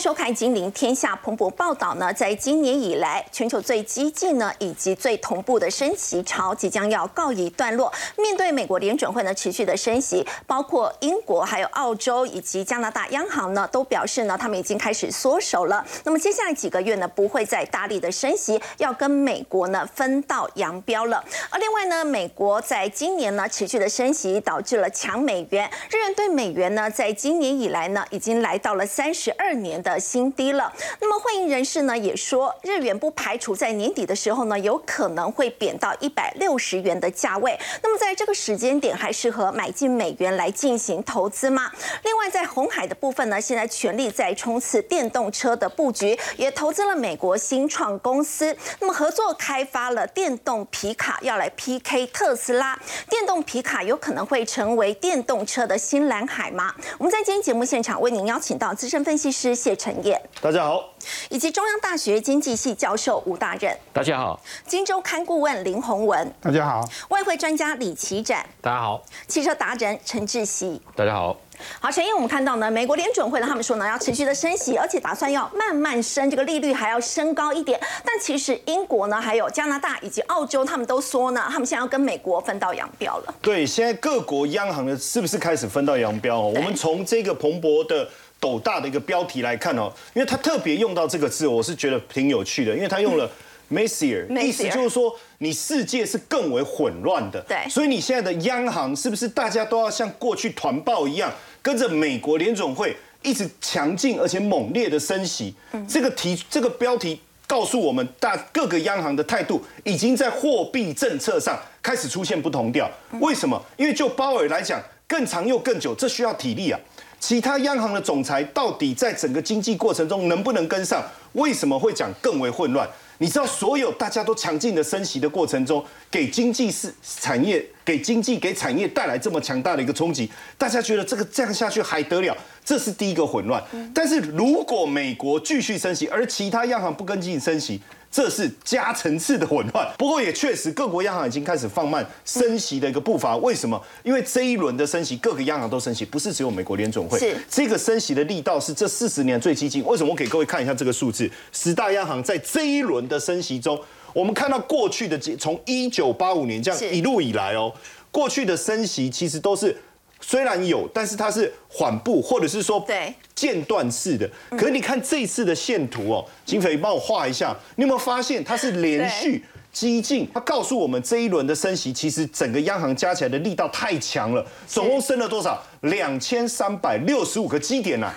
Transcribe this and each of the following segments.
收看《金陵天下》。蓬勃报道呢，在今年以来，全球最激进呢以及最同步的升息潮即将要告一段落。面对美国联准会呢持续的升息，包括英国、还有澳洲以及加拿大央行呢，都表示呢，他们已经开始缩手了。那么接下来几个月呢，不会再大力的升息，要跟美国呢分道扬镳了。而另外呢，美国在今年呢持续的升息，导致了强美元，日元对美元呢，在今年以来呢，已经来到了三十二年的的新低了。那么会议人士呢也说，日元不排除在年底的时候呢，有可能会贬到一百六十元的价位。那么在这个时间点，还适合买进美元来进行投资吗？另外，在红海的部分呢，现在全力在冲刺电动车的布局，也投资了美国新创公司，那么合作开发了电动皮卡，要来 PK 特斯拉。电动皮卡有可能会成为电动车的新蓝海吗？我们在今天节目现场为您邀请到资深分析师谢晨燕，大家好，以及中央大学经济系教授吴大任，大家好，金周刊顾问林宏文，大家好，外汇专家李奇展，大家好，汽车达人陈志熙，大家好。好，陈燕，我们看到呢，美国联准会呢，他们说呢要持续的升息，而且打算要慢慢升，这个利率还要升高一点。但其实英国呢，还有加拿大以及澳洲，他们都说呢，他们现在要跟美国分道扬镳了。对，现在各国央行呢，是不是开始分道扬镳哦？我们从这个蓬勃的斗大的一个标题来看哦，因为他特别用到这个字，我是觉得挺有趣的，因为他用了 messier，意思就是说你世界是更为混乱的。对，所以你现在的央行是不是大家都要像过去团报一样？跟着美国联总会一直强劲而且猛烈的升息，这个题这个标题告诉我们，大各个央行的态度已经在货币政策上开始出现不同调。为什么？因为就鲍尔来讲，更长又更久，这需要体力啊。其他央行的总裁到底在整个经济过程中能不能跟上？为什么会讲更为混乱？你知道，所有大家都强劲的升息的过程中，给经济是产业、给经济、给产业带来这么强大的一个冲击，大家觉得这个这样下去还得了？这是第一个混乱。但是如果美国继续升息，而其他央行不跟进升息，这是加层次的混乱。不过也确实，各国央行已经开始放慢升息的一个步伐。为什么？因为这一轮的升息，各个央行都升息，不是只有美国联总会。是这个升息的力道是这四十年最激进。为什么？我给各位看一下这个数字：十大央行在这一轮的升息中，我们看到过去的从一九八五年这样一路以来哦，过去的升息其实都是。虽然有，但是它是缓步，或者是说对间断式的。可是你看这次的线图哦，警匪帮我画一下，你有没有发现它是连续激进？它告诉我们这一轮的升息，其实整个央行加起来的力道太强了，总共升了多少？两千三百六十五个基点呐！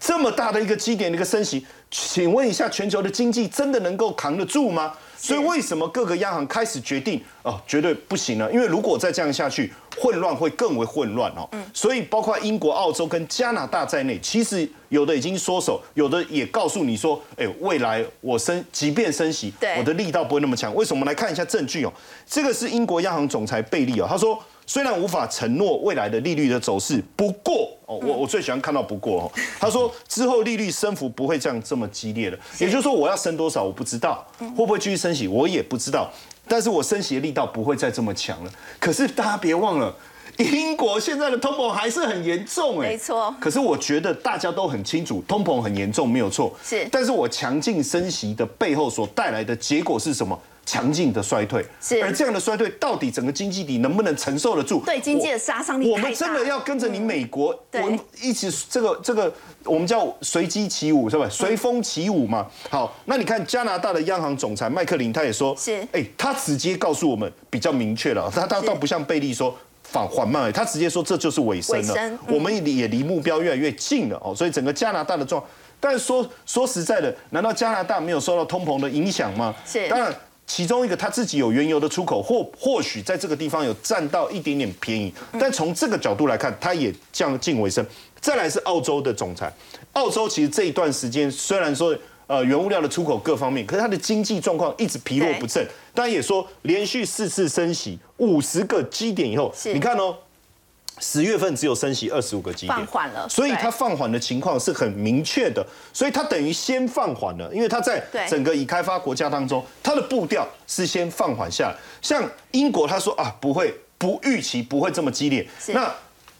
这么大的一个基点的一个升息，请问一下，全球的经济真的能够扛得住吗？所以为什么各个央行开始决定哦，绝对不行了？因为如果再这样下去，混乱会更为混乱哦。嗯。所以包括英国、澳洲跟加拿大在内，其实有的已经缩手，有的也告诉你说，哎，未来我升，即便升息，我的力道不会那么强。为什么？我们来看一下证据哦。这个是英国央行总裁贝利哦，他说。虽然无法承诺未来的利率的走势，不过哦，我我最喜欢看到不过哦。他说之后利率升幅不会这样这么激烈了，也就是说我要升多少我不知道，会不会继续升息我也不知道，但是我升息的力道不会再这么强了。可是大家别忘了，英国现在的通膨还是很严重哎，没错。可是我觉得大家都很清楚，通膨很严重没有错，是。但是我强劲升息的背后所带来的结果是什么？强劲的衰退，是而这样的衰退到底整个经济体能不能承受得住？对经济的杀伤力我们真的要跟着你美国，我们一起这个这个我们叫随机起舞是吧？随风起舞嘛。好，那你看加拿大的央行总裁麦克林他也说，是哎，他直接告诉我们比较明确了，他他倒不像贝利说缓缓慢，他直接说这就是尾声了，我们也离目标越来越近了哦。所以整个加拿大的状，但说说实在的，难道加拿大没有受到通膨的影响吗？是，当然。其中一个他自己有原油的出口，或或许在这个地方有占到一点点便宜，但从这个角度来看，他也降近为升。再来是澳洲的总裁，澳洲其实这一段时间虽然说呃原物料的出口各方面，可是它的经济状况一直疲弱不振。当然也说连续四次升息五十个基点以后，你看哦。十月份只有升息二十五个基点，放缓了，所以它放缓的情况是很明确的，所以它等于先放缓了，因为它在整个已开发国家当中，它的步调是先放缓下来。像英国，他说啊不会不预期不会这么激烈，那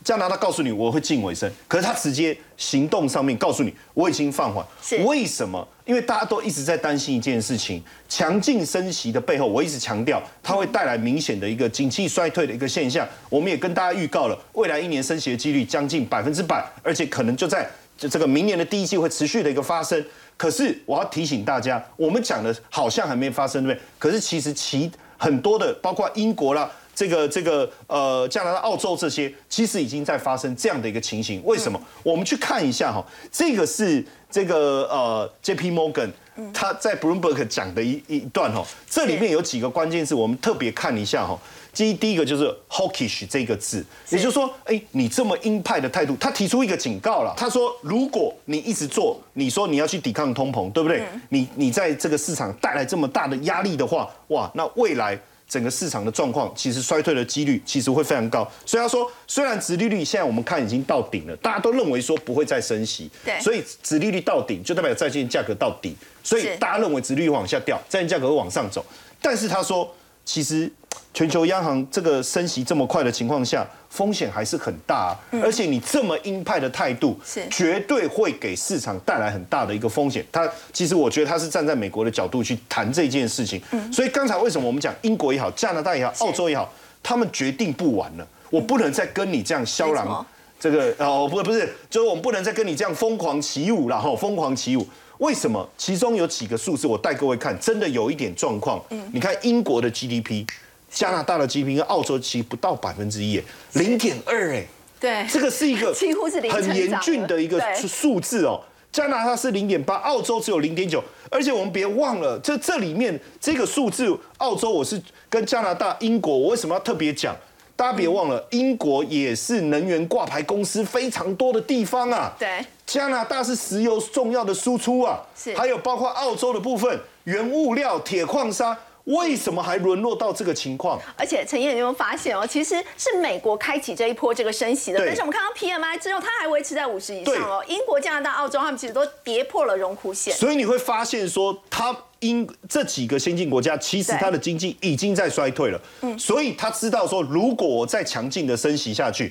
加拿大告诉你我会进尾声，可是他直接行动上面告诉你我已经放缓。为什么？因为大家都一直在担心一件事情：强劲升息的背后，我一直强调它会带来明显的一个景气衰退的一个现象。我们也跟大家预告了，未来一年升息的几率将近百分之百，而且可能就在就这个明年的第一季会持续的一个发生。可是我要提醒大家，我们讲的好像还没发生，对不对？可是其实其很多的，包括英国啦。这个这个呃，加拿大、澳洲这些，其实已经在发生这样的一个情形。为什么？我们去看一下哈，这个是这个呃，J.P. Morgan 他在 Bloomberg 讲的一一段哈，这里面有几个关键字，我们特别看一下哈。第一，第一个就是 hawkish 这个字，也就是说，哎，你这么鹰派的态度，他提出一个警告了。他说，如果你一直做，你说你要去抵抗通膨，对不对？你你在这个市场带来这么大的压力的话，哇，那未来。整个市场的状况，其实衰退的几率其实会非常高。所以他说，虽然殖利率现在我们看已经到顶了，大家都认为说不会再升息，对，所以殖利率到顶就代表债券价格到底，所以大家认为殖利率往下掉，债券价格会往上走。但是他说，其实。全球央行这个升息这么快的情况下，风险还是很大，而且你这么鹰派的态度，是绝对会给市场带来很大的一个风险。他其实我觉得他是站在美国的角度去谈这件事情，所以刚才为什么我们讲英国也好，加拿大也好，澳洲也好，他们决定不玩了，我不能再跟你这样嚣狼，这个哦不不是，就是我们不能再跟你这样疯狂起舞了哈，疯狂起舞。为什么？其中有几个数字我带各位看，真的有一点状况。你看英国的 GDP。加拿大的 GDP 跟澳洲其实不到百分之一，零点二哎，对，这个是一个 几乎是很严峻的一个数字哦。加拿大是零点八，澳洲只有零点九，而且我们别忘了，这这里面这个数字，澳洲我是跟加拿大、英国，我为什么要特别讲？大家别忘了，英国也是能源挂牌公司非常多的地方啊。对，加拿大是石油重要的输出啊，是，还有包括澳洲的部分，原物料、铁矿砂。为什么还沦落到这个情况？而且陈燕有没有发现哦？其实是美国开启这一波这个升息的，但是我们看到 PMI 之后，它还维持在五十以上哦。英国、加拿大、澳洲他们其实都跌破了荣枯线。所以你会发现说，它英这几个先进国家其实它的经济已经在衰退了。嗯，所以他知道说，如果我再强劲的升息下去，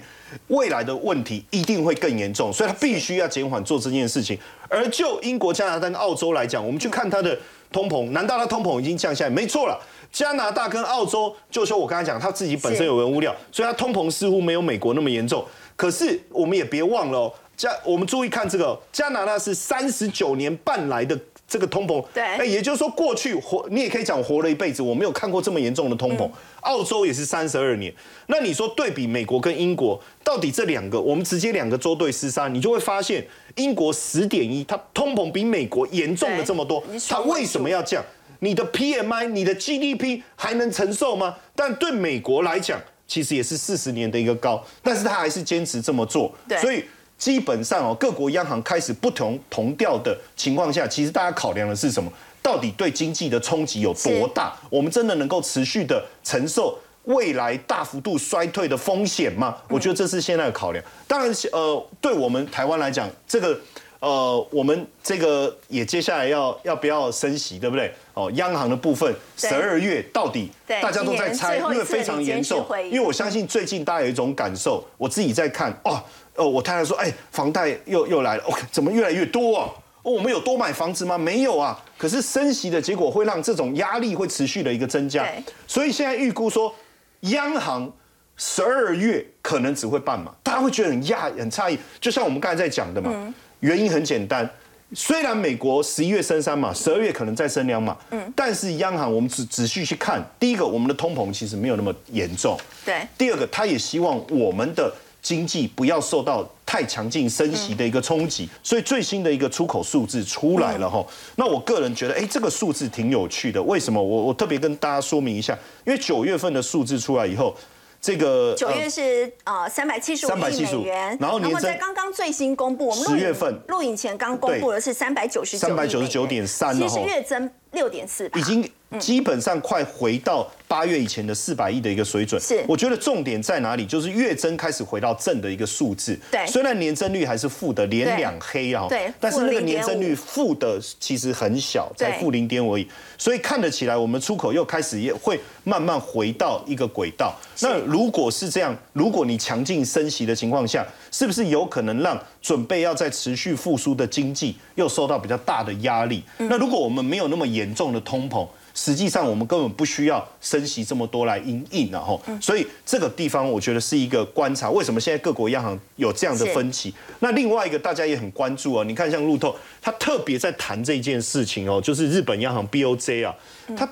未来的问题一定会更严重，所以他必须要减缓做这件事情。而就英国、加拿大跟澳洲来讲，我们去看它的。通膨？难道它通膨已经降下来？没错了，加拿大跟澳洲，就说我刚才讲，它自己本身有原物料，所以它通膨似乎没有美国那么严重。可是我们也别忘了，加我们注意看这个，加拿大是三十九年半来的。这个通膨，对，哎，也就是说，过去活你也可以讲活了一辈子，我没有看过这么严重的通膨。澳洲也是三十二年，那你说对比美国跟英国，到底这两个，我们直接两个周对厮杀，你就会发现，英国十点一，它通膨比美国严重了这么多，它为什么要降？你的 PMI、你的 GDP 还能承受吗？但对美国来讲，其实也是四十年的一个高，但是他还是坚持这么做，所以。基本上哦，各国央行开始不同同调的情况下，其实大家考量的是什么？到底对经济的冲击有多大？我们真的能够持续的承受未来大幅度衰退的风险吗？我觉得这是现在的考量。当然，呃，对我们台湾来讲，这个呃，我们这个也接下来要要不要升息，对不对？哦，央行的部分，十二月到底大家都在猜，因为非常严重。因为我相信最近大家有一种感受，我自己在看哦。哦，我太太说，哎，房贷又又来了，OK，怎么越来越多啊？哦，我们有多买房子吗？没有啊。可是升息的结果会让这种压力会持续的一个增加，所以现在预估说，央行十二月可能只会半码，大家会觉得很讶很诧异。就像我们刚才在讲的嘛，原因很简单，虽然美国十一月升三码，十二月可能再升两码，嗯，但是央行我们仔仔细去看，第一个，我们的通膨其实没有那么严重，对，第二个，他也希望我们的。经济不要受到太强劲升息的一个冲击，所以最新的一个出口数字出来了哈。那我个人觉得，哎，这个数字挺有趣的。为什么？我我特别跟大家说明一下，因为九月份的数字出来以后，这个九月是呃三百七十五亿美元，然后在刚刚最新公布，我们十月份录影前刚公布的是三百九十三百九十九点三，其实月增。六点四，已经基本上快回到八月以前的四百亿的一个水准。是，我觉得重点在哪里？就是月增开始回到正的一个数字。对，虽然年增率还是负的，连两黑啊。对，但是那个年增率负的其实很小，在负零点五而已。所以看得起来，我们出口又开始也会慢慢回到一个轨道。那如果是这样，如果你强劲升息的情况下，是不是有可能让准备要在持续复苏的经济又受到比较大的压力？那如果我们没有那么严重的通膨，实际上我们根本不需要升息这么多来应应，然后，所以这个地方我觉得是一个观察。为什么现在各国央行有这样的分歧？那另外一个大家也很关注啊，你看像路透，他特别在谈这件事情哦，就是日本央行 BOJ 啊，他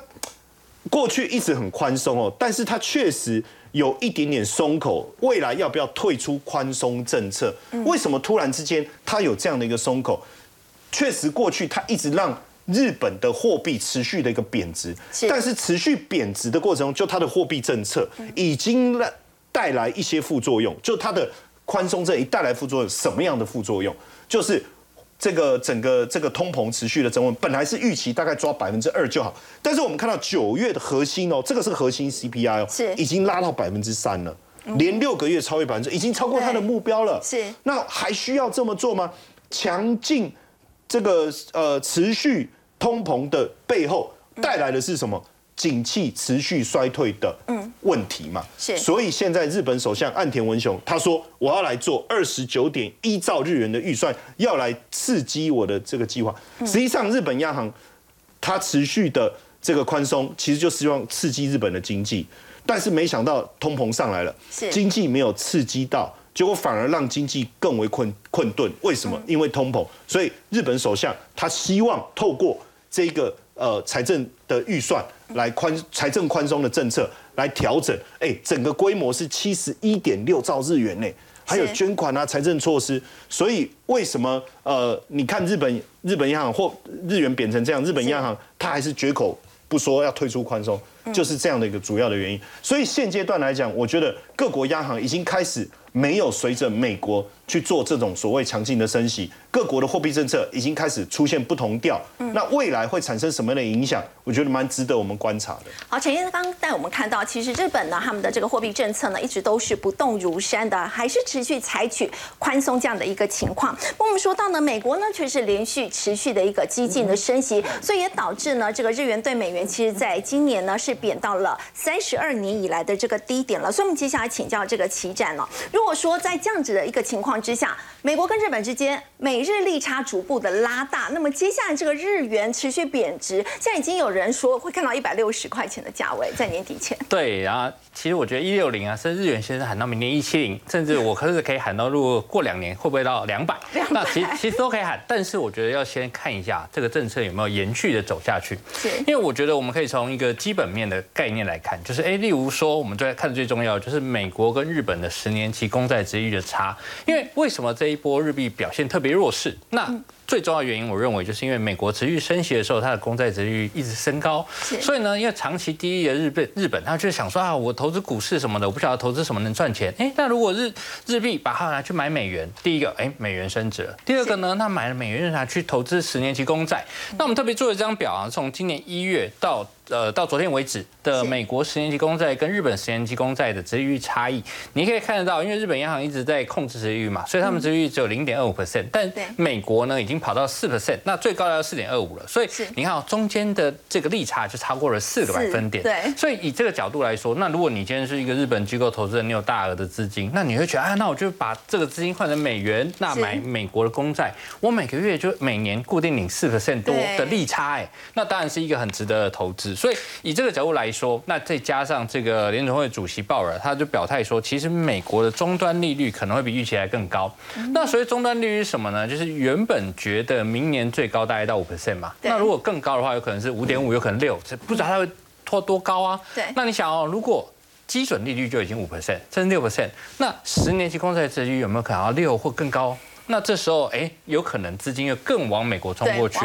过去一直很宽松哦，但是它确实有一点点松口，未来要不要退出宽松政策？为什么突然之间它有这样的一个松口？确实过去它一直让。日本的货币持续的一个贬值，但是持续贬值的过程中，就它的货币政策已经带带来一些副作用。就它的宽松这一带来副作用，什么样的副作用？就是这个整个这个通膨持续的增温，本来是预期大概抓百分之二就好，但是我们看到九月的核心哦，这个是核心 CPI 哦，是已经拉到百分之三了，连六个月超越百分之，已经超过它的目标了。是那还需要这么做吗？强劲。这个呃持续通膨的背后带来的是什么？景气持续衰退的问题嘛。是。所以现在日本首相岸田文雄他说：“我要来做二十九点一兆日元的预算，要来刺激我的这个计划。”实际上，日本央行它持续的这个宽松，其实就希望刺激日本的经济，但是没想到通膨上来了，经济没有刺激到。结果反而让经济更为困困顿，为什么？因为通膨，所以日本首相他希望透过这个呃财政的预算来宽财政宽松的政策来调整，哎，整个规模是七十一点六兆日元呢，还有捐款啊，财政措施，所以为什么呃，你看日本日本央行或日元贬成这样，日本央行它还是绝口不说要退出宽松，就是这样的一个主要的原因。所以现阶段来讲，我觉得各国央行已经开始。没有随着美国去做这种所谓强劲的升息，各国的货币政策已经开始出现不同调。那未来会产生什么样的影响？我觉得蛮值得我们观察的。好，陈先生刚带我们看到，其实日本呢，他们的这个货币政策呢，一直都是不动如山的，还是持续采取宽松这样的一个情况。我们说到呢，美国呢却是连续持续的一个激进的升息，所以也导致呢，这个日元对美元其实在今年呢是贬到了三十二年以来的这个低点了。所以，我们接下来请教这个齐展了。如果说在这样子的一个情况之下，美国跟日本之间美日利差逐步的拉大，那么接下来这个日元持续贬值，现在已经有人说会看到一百六十块钱的价位在年底前。对，然后其实我觉得一六零啊，甚至日元先生喊到明年一七零，甚至我可是可以喊到，如果过两年会不会到两百？那其其实都可以喊，但是我觉得要先看一下这个政策有没有延续的走下去。是，因为我觉得我们可以从一个基本面的概念来看，就是哎，例如说我们最看的最重要就是美国跟日本的十年期公债值率的差，因为为什么这一波日币表现特别弱势？那最重要原因，我认为就是因为美国持续升息的时候，它的公债值率一直升高，所以呢，因为长期低的日本，日本他就想说啊，我投资股市什么的，我不晓得投资什么能赚钱。哎，那如果日日币把它拿去买美元，第一个，哎，美元升值了；第二个呢，那买了美元拿去投资十年期公债。那我们特别做了这张表啊，从今年一月到。呃，到昨天为止的美国十年期公债跟日本十年期公债的殖利率差异，你可以看得到，因为日本央行一直在控制殖利率嘛，所以他们殖利率只有零点二五 percent，但美国呢已经跑到四 percent，那最高要四点二五了，所以你看中间的这个利差就超过了四个百分点。对，所以以这个角度来说，那如果你今天是一个日本机构投资人，你有大额的资金，那你会觉得啊，那我就把这个资金换成美元，那买美国的公债，我每个月就每年固定领四 percent 多的利差，哎，那当然是一个很值得的投资，所以。以这个角度来说，那再加上这个联总会主席鲍尔，他就表态说，其实美国的终端利率可能会比预期还更高。那所谓终端利率是什么呢？就是原本觉得明年最高大概到五 percent 嘛。那如果更高的话，有可能是五点五，有可能六，不知道它会拖多高啊。对。那你想哦，如果基准利率就已经五 percent，甚至六 percent，那十年期公债利率有没有可能要六或更高？那这时候哎，有可能资金又更往美国冲过去。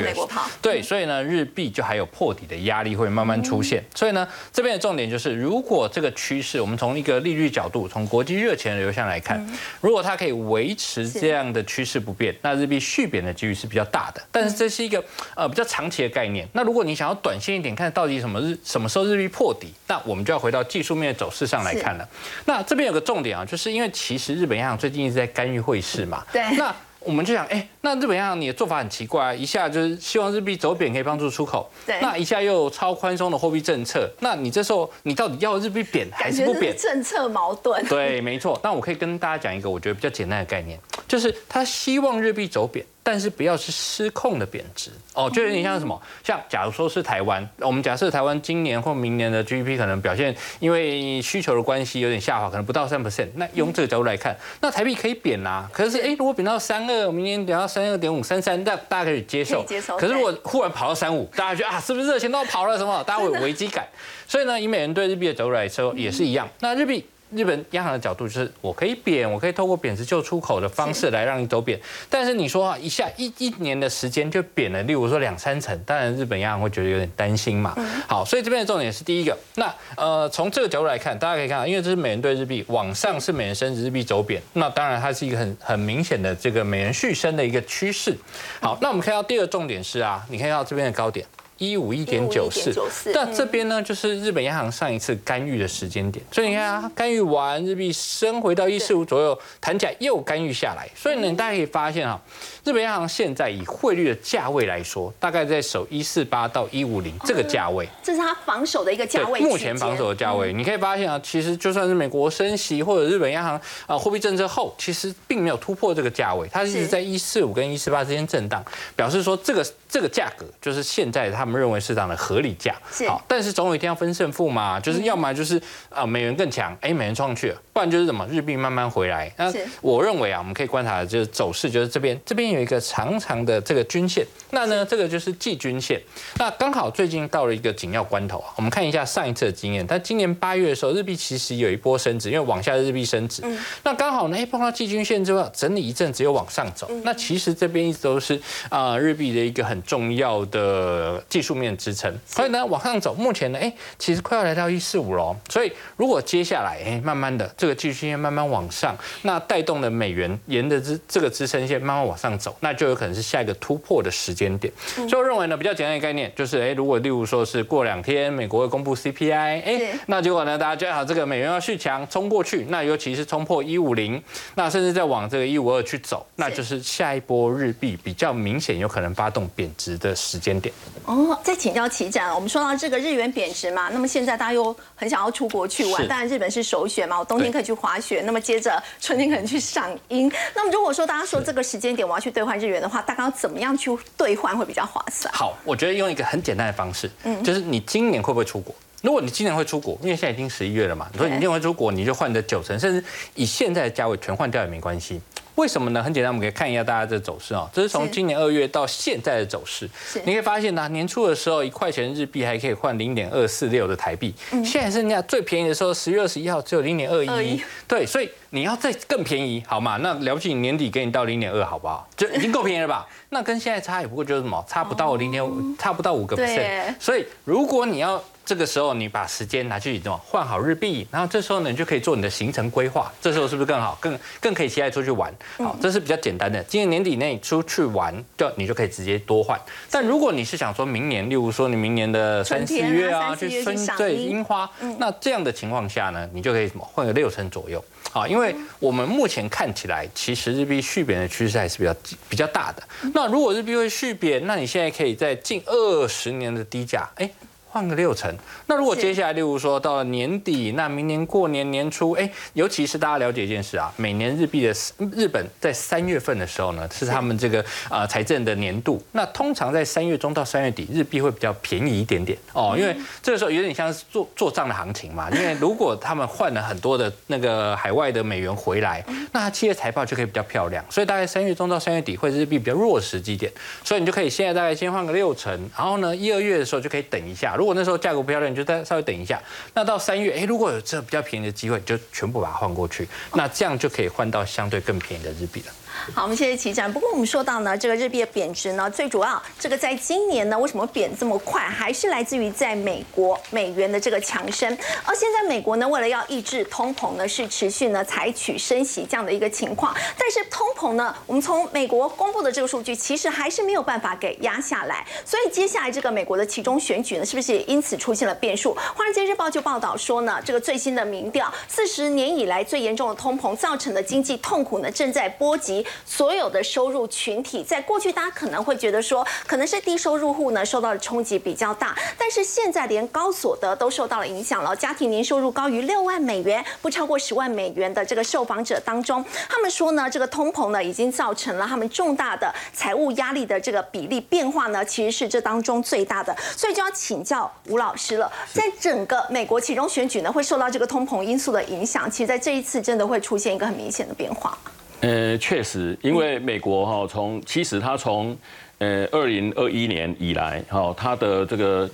对，所以呢，日币就还有破底的压力会慢慢出现。所以呢，这边的重点就是，如果这个趋势，我们从一个利率角度，从国际热钱流向来看，如果它可以维持这样的趋势不变，那日币续贬的几率是比较大的。但是这是一个呃比较长期的概念。那如果你想要短线一点，看到底什么日什么时候日币破底，那我们就要回到技术面的走势上来看了。那这边有个重点啊，就是因为其实日本央行最近一直在干预汇市嘛。对。那我们就想，哎，那日本央行你的做法很奇怪，啊一下就是希望日币走贬可以帮助出口，对。那一下又超宽松的货币政策，那你这时候你到底要日币贬还是不贬？政策矛盾。对，没错。那我可以跟大家讲一个我觉得比较简单的概念，就是他希望日币走贬。但是不要是失控的贬值哦，就有点像什么？像假如说是台湾，我们假设台湾今年或明年的 GDP 可能表现因为需求的关系有点下滑，可能不到三 percent。那用这个角度来看，那台币可以贬啦。可是哎，如果贬到三二，明年贬到三二点五、三三，那大家可以接受。接受。可是如果忽然跑到三五，大家觉得啊，是不是热钱都要跑了？什么？大家会有危机感。所以呢，以美元对日币的角度来说，也是一样。那日币。日本央行的角度就是，我可以贬，我可以透过贬值救出口的方式来让你走贬。但是你说啊，一下一一年的时间就贬了，例如说两三成，当然日本央行会觉得有点担心嘛。好，所以这边的重点是第一个，那呃从这个角度来看，大家可以看到，因为这是美元对日币，往上是美元升值，日币走贬，那当然它是一个很很明显的这个美元续升的一个趋势。好，那我们看到第二重点是啊，你看到这边的高点。一五一点九四，那这边呢就是日本央行上一次干预的时间点，所以你看啊，干预完日币升回到一四五左右，弹起来又干预下来，所以呢，大家可以发现啊，日本央行现在以汇率的价位来说，大概在守一四八到一五零这个价位，这是它防守的一个价位。目前防守的价位，你可以发现啊，其实就算是美国升息或者日本央行啊货币政策后，其实并没有突破这个价位，它一直在一四五跟一四八之间震荡，表示说这个这个价格就是现在它。他们认为市场的合理价。好，但是总有一天要分胜负嘛，就是要么就是啊美元更强，哎美元创去了，不然就是什么日币慢慢回来。那我认为啊，我们可以观察的就是走势，就是这边这边有一个长长的这个均线，那呢这个就是季均线，那刚好最近到了一个紧要关头啊，我们看一下上一次的经验，但今年八月的时候，日币其实有一波升值，因为往下日币升值，那刚好呢，哎碰到季均线之后整理一阵，只有往上走，那其实这边一直都是啊日币的一个很重要的。技术面支撑，所以呢往上走，目前呢，哎，其实快要来到一四五了。所以如果接下来，哎，慢慢的这个技术线慢慢往上，那带动的美元沿着支这个支撑线慢慢往上走，那就有可能是下一个突破的时间点。所以我认为呢，比较简单的概念就是，哎，如果例如说是过两天美国会公布 CPI，哎，那结果呢，大家就好这个美元要续强冲过去，那尤其是冲破一五零，那甚至再往这个一五二去走，那就是下一波日币比较明显有可能发动贬值的时间点。哦。再请教齐展，我们说到这个日元贬值嘛，那么现在大家又很想要出国去玩，当然日本是首选嘛。我冬天可以去滑雪，那么接着春天可能去赏樱。那么如果说大家说这个时间点我要去兑换日元的话，大概要怎么样去兑换会比较划算？好，我觉得用一个很简单的方式，嗯，就是你今年会不会出国？如果你今年会出国，因为现在已经十一月了嘛，你说你今年会出国，你就换的九成，甚至以现在的价位全换掉也没关系。为什么呢？很简单，我们可以看一下大家的走势啊。这是从今年二月到现在的走势。你可以发现呢，年初的时候一块钱日币还可以换零点二四六的台币，现在剩下最便宜的时候，十月二十一号只有零点二一。对，所以你要再更便宜，好嘛？那了不起，年底给你到零点二，好不好？就已经够便宜了吧？那跟现在差也不过就是什么，差不到零点五，差不到五个 percent。所以如果你要这个时候你把时间拿去怎么换好日币，然后这时候呢你就可以做你的行程规划，这时候是不是更好，更更可以期待出去玩？好，这是比较简单的。今年年底内出去玩，就你就可以直接多换。但如果你是想说明年，例如说你明年的三四月啊，去春对樱花，那这样的情况下呢，你就可以什么换个六成左右。好，因为我们目前看起来，其实日币续贬的趋势还是比较比较大的。那如果日币会续贬，那你现在可以在近二十年的低价，哎。换个六成，那如果接下来，例如说到了年底，那明年过年年初，哎，尤其是大家了解一件事啊，每年日币的日本在三月份的时候呢，是。他们这个呃财政的年度，那通常在三月中到三月底，日币会比较便宜一点点。哦，因为这个时候有点像是做做账的行情嘛，因为如果他们换了很多的那个海外的美元回来，那企业财报就可以比较漂亮，所以大概三月中到三月底会日币比较弱时机点，所以你就可以现在大概先换个六成，然后呢一二月的时候就可以等一下，如如如果那时候价格不漂亮，你就再稍微等一下。那到三月，哎，如果有这比较便宜的机会，你就全部把它换过去。那这样就可以换到相对更便宜的日币了。好，我们谢谢齐展。不过我们说到呢，这个日币的贬值呢，最主要这个在今年呢，为什么贬这么快，还是来自于在美国美元的这个强升。而现在美国呢，为了要抑制通膨呢，是持续呢采取升息这样的一个情况。但是通膨呢，我们从美国公布的这个数据，其实还是没有办法给压下来。所以接下来这个美国的其中选举呢，是不是也因此出现了变数？华尔街日报就报道说呢，这个最新的民调，四十年以来最严重的通膨造成的经济痛苦呢，正在波及。所有的收入群体，在过去大家可能会觉得说，可能是低收入户呢受到的冲击比较大，但是现在连高所得都受到了影响了。家庭年收入高于六万美元，不超过十万美元的这个受访者当中，他们说呢，这个通膨呢已经造成了他们重大的财务压力的这个比例变化呢，其实是这当中最大的。所以就要请教吴老师了，在整个美国其中选举呢会受到这个通膨因素的影响，其实在这一次真的会出现一个很明显的变化。呃，确实，因为美国哈从其实它从呃二零二一年以来哈，它的这个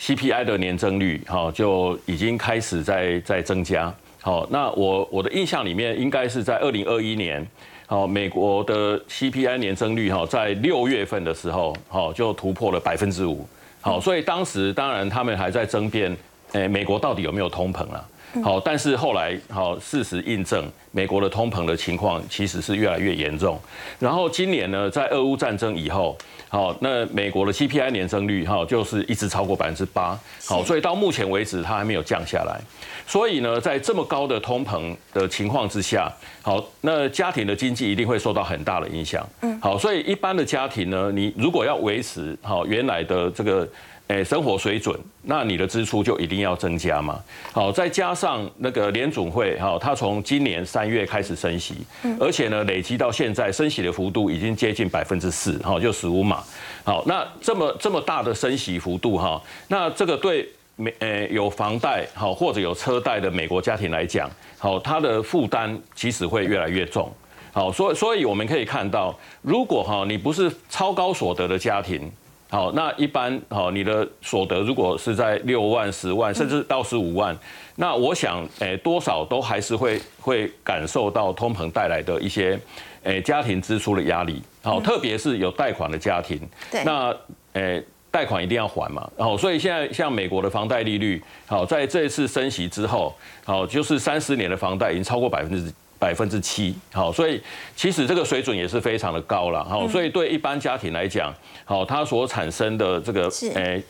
CPI 的年增率哈就已经开始在在增加。好，那我我的印象里面应该是在二零二一年，好，美国的 CPI 年增率哈在六月份的时候好就突破了百分之五。好，所以当时当然他们还在争辩，诶，美国到底有没有通膨啊？好，但是后来好事实印证，美国的通膨的情况其实是越来越严重。然后今年呢，在俄乌战争以后，好，那美国的 CPI 年增率哈就是一直超过百分之八。好，所以到目前为止它还没有降下来。所以呢，在这么高的通膨的情况之下，好，那家庭的经济一定会受到很大的影响。嗯，好，所以一般的家庭呢，你如果要维持好原来的这个。诶，生活水准，那你的支出就一定要增加嘛？好，再加上那个联总会哈，它从今年三月开始升息，而且呢，累积到现在升息的幅度已经接近百分之四，哈，就十五码。好，那这么这么大的升息幅度哈，那这个对美诶有房贷好或者有车贷的美国家庭来讲，好，它的负担其实会越来越重。好，所所以我们可以看到，如果哈你不是超高所得的家庭。好，那一般好，你的所得如果是在六万、十万，甚至到十五万，那我想，诶，多少都还是会会感受到通膨带来的一些，诶，家庭支出的压力。好，特别是有贷款的家庭，对，那诶，贷款一定要还嘛。然后，所以现在像美国的房贷利率，好，在这一次升息之后，好，就是三十年的房贷已经超过百分之。百分之七，好，所以其实这个水准也是非常的高了，好，所以对一般家庭来讲，好，它所产生的这个，诶，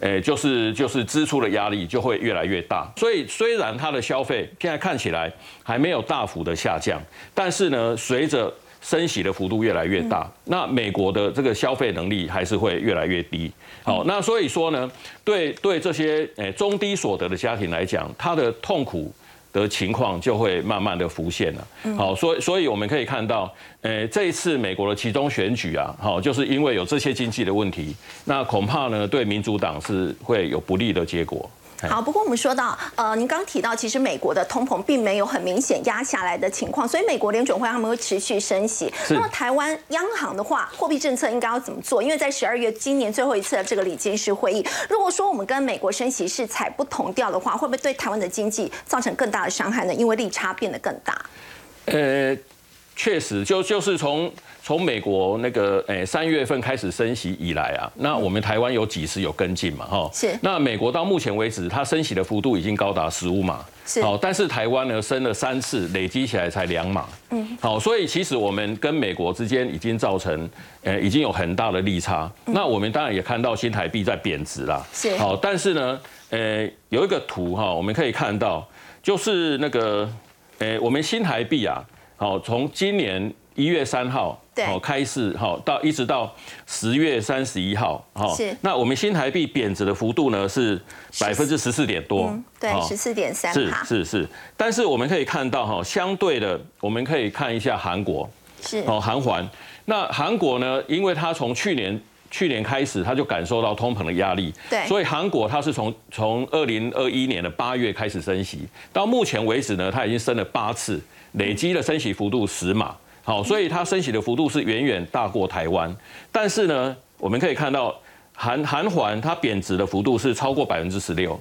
诶，就是就是支出的压力就会越来越大。所以虽然它的消费现在看起来还没有大幅的下降，但是呢，随着升息的幅度越来越大，那美国的这个消费能力还是会越来越低。好，那所以说呢，对对这些诶中低所得的家庭来讲，它的痛苦。的情况就会慢慢的浮现了。好，所以所以我们可以看到，呃，这一次美国的其中选举啊，好，就是因为有这些经济的问题，那恐怕呢，对民主党是会有不利的结果。好，不过我们说到，呃，您刚提到，其实美国的通膨并没有很明显压下来的情况，所以美国联准会他们会持续升息。那么台湾央行的话，货币政策应该要怎么做？因为在十二月今年最后一次的这个理监事会议，如果说我们跟美国升息是采不同调的话，会不会对台湾的经济造成更大的伤害呢？因为利差变得更大。呃，确实，就就是从。从美国那个诶三月份开始升息以来啊，那我们台湾有几次有跟进嘛？哈，是。那美国到目前为止，它升息的幅度已经高达十五码，是。好，但是台湾呢升了三次，累积起来才两码。嗯。好，所以其实我们跟美国之间已经造成，呃，已经有很大的利差。那我们当然也看到新台币在贬值啦。是。好，但是呢，呃，有一个图哈，我们可以看到，就是那个，呃，我们新台币啊，好，从今年一月三号。好，开市好到一直到十月三十一号，好，是。那我们新台币贬值的幅度呢是百分之十四点多，对，十四点三，是是是。但是我们可以看到哈，相对的，我们可以看一下韩国，是哦，韩环。那韩国呢，因为它从去年去年开始，它就感受到通膨的压力，对，所以韩国它是从从二零二一年的八月开始升息，到目前为止呢，它已经升了八次，累积的升息幅度十码。好，所以它升息的幅度是远远大过台湾，但是呢，我们可以看到韩韩环它贬值的幅度是超过百分之十六。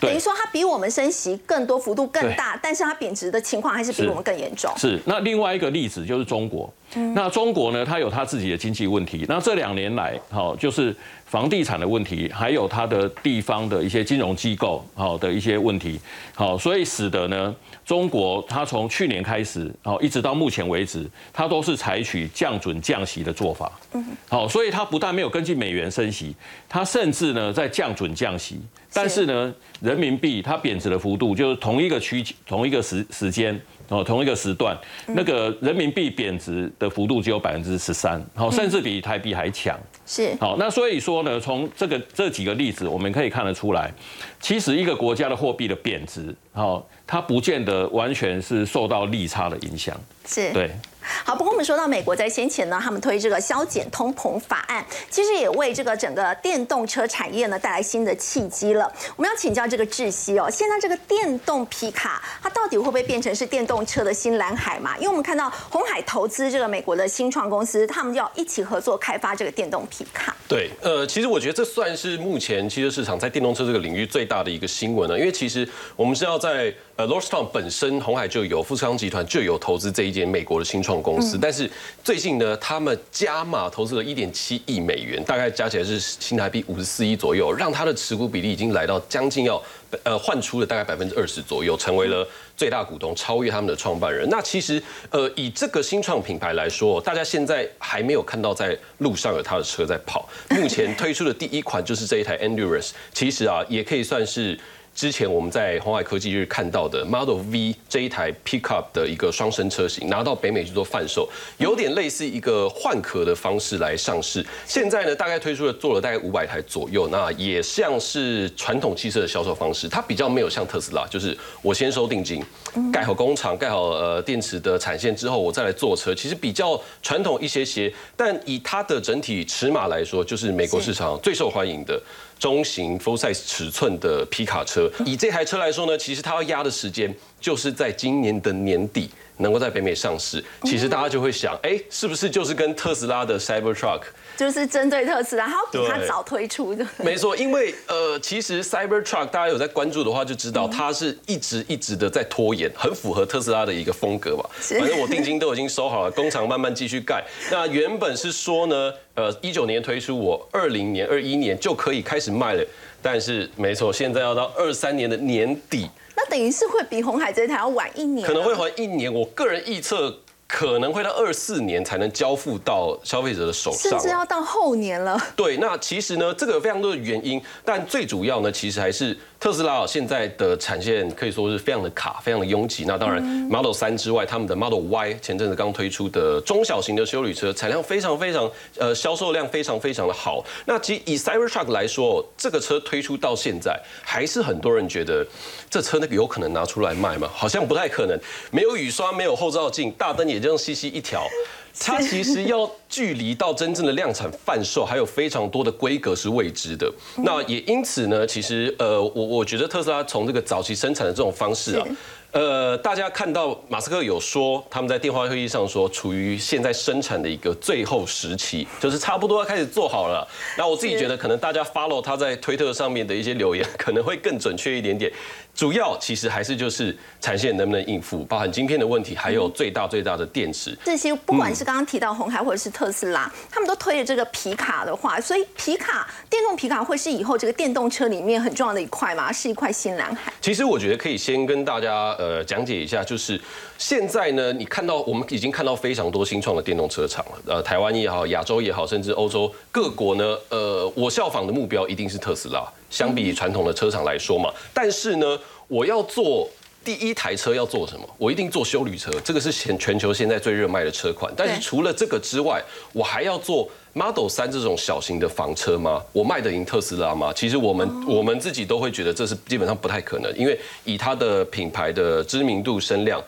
哦，等于说它比我们升息更多幅度更大，但是它贬值的情况还是比我们更严重。是，那另外一个例子就是中国。那中国呢，它有它自己的经济问题。那这两年来，好，就是房地产的问题，还有它的地方的一些金融机构好的一些问题，好，所以使得呢，中国它从去年开始，好，一直到目前为止，它都是采取降准降息的做法。嗯，好，所以它不但没有根据美元升息，它甚至呢在降准降息。但是呢，人民币它贬值的幅度就是同一个区同一个时时间哦，同一个时段，那个人民币贬值的幅度只有百分之十三，好，甚至比台币还强。是好，那所以说呢，从这个这几个例子，我们可以看得出来，其实一个国家的货币的贬值，好，它不见得完全是受到利差的影响。是对。好，不过我们说到美国在先前呢，他们推这个削减通膨法案，其实也为这个整个电动车产业呢带来新的契机了。我们要请教这个窒息哦，现在这个电动皮卡，它到底会不会变成是电动车的新蓝海嘛？因为我们看到红海投资这个美国的新创公司，他们要一起合作开发这个电动皮卡。对，呃，其实我觉得这算是目前汽车市场在电动车这个领域最大的一个新闻了，因为其实我们是要在。呃 l o r d s t o w n 本身红海就有富士康集团就有投资这一间美国的新创公司，但是最近呢，他们加码投资了一点七亿美元，大概加起来是新台币五十四亿左右，让他的持股比例已经来到将近要呃换出了大概百分之二十左右，成为了最大股东，超越他们的创办人。那其实呃以这个新创品牌来说，大家现在还没有看到在路上有他的车在跑，目前推出的第一款就是这一台 Endurance，其实啊也可以算是。之前我们在红海科技日看到的 Model V 这一台 Pickup 的一个双生车型，拿到北美去做贩售，有点类似一个换壳的方式来上市。现在呢，大概推出了做了大概五百台左右，那也像是传统汽车的销售方式，它比较没有像特斯拉，就是我先收定金，盖好工厂，盖好呃电池的产线之后，我再来做车，其实比较传统一些些。但以它的整体尺码来说，就是美国市场最受欢迎的。中型 full size 尺寸的皮卡车，以这台车来说呢，其实它要压的时间就是在今年的年底。能够在北美上市。其实大家就会想，哎，是不是就是跟特斯拉的 Cyber Truck？就是针对特斯拉，它比它早推出的。没错，因为呃，其实 Cyber Truck 大家有在关注的话，就知道它是一直一直的在拖延，很符合特斯拉的一个风格吧。反正我定金都已经收好了，工厂慢慢继续盖。那原本是说呢，呃，一九年推出，我二零年、二一年就可以开始卖了。但是没错，现在要到二三年的年底，那等于是会比红海这一台要晚一年，可能会晚一年。我个人预测。可能会到二四年才能交付到消费者的手上，甚至要到后年了。对，那其实呢，这个有非常多的原因，但最主要呢，其实还是。特斯拉现在的产线可以说是非常的卡，非常的拥挤。那当然，Model 三之外，他们的 Model Y 前阵子刚推出的中小型的修理车，产量非常非常，呃，销售量非常非常的好。那其实以 Cybertruck 来说，这个车推出到现在，还是很多人觉得这车那个有可能拿出来卖吗？好像不太可能。没有雨刷，没有后照镜，大灯也这样细细一条。它其实要距离到真正的量产贩售，还有非常多的规格是未知的。那也因此呢，其实呃，我我觉得特斯拉从这个早期生产的这种方式啊。呃，大家看到马斯克有说，他们在电话会议上说，处于现在生产的一个最后时期，就是差不多要开始做好了。那我自己觉得，可能大家 follow 他在推特上面的一些留言，可能会更准确一点点。主要其实还是就是产线能不能应付，包含晶片的问题，还有最大最大的电池。这些不管是刚刚提到红海或者是特斯拉，他们都推了这个皮卡的话，所以皮卡电动皮卡会是以后这个电动车里面很重要的一块吗？是一块新蓝海。其实我觉得可以先跟大家。呃，讲解一下，就是现在呢，你看到我们已经看到非常多新创的电动车厂了。呃，台湾也好，亚洲也好，甚至欧洲各国呢，呃，我效仿的目标一定是特斯拉。相比传统的车厂来说嘛，但是呢，我要做第一台车要做什么？我一定做修旅车，这个是全全球现在最热卖的车款。但是除了这个之外，我还要做。Model 三这种小型的房车吗？我卖得赢特斯拉吗？其实我们我们自己都会觉得这是基本上不太可能，因为以它的品牌的知名度、声量、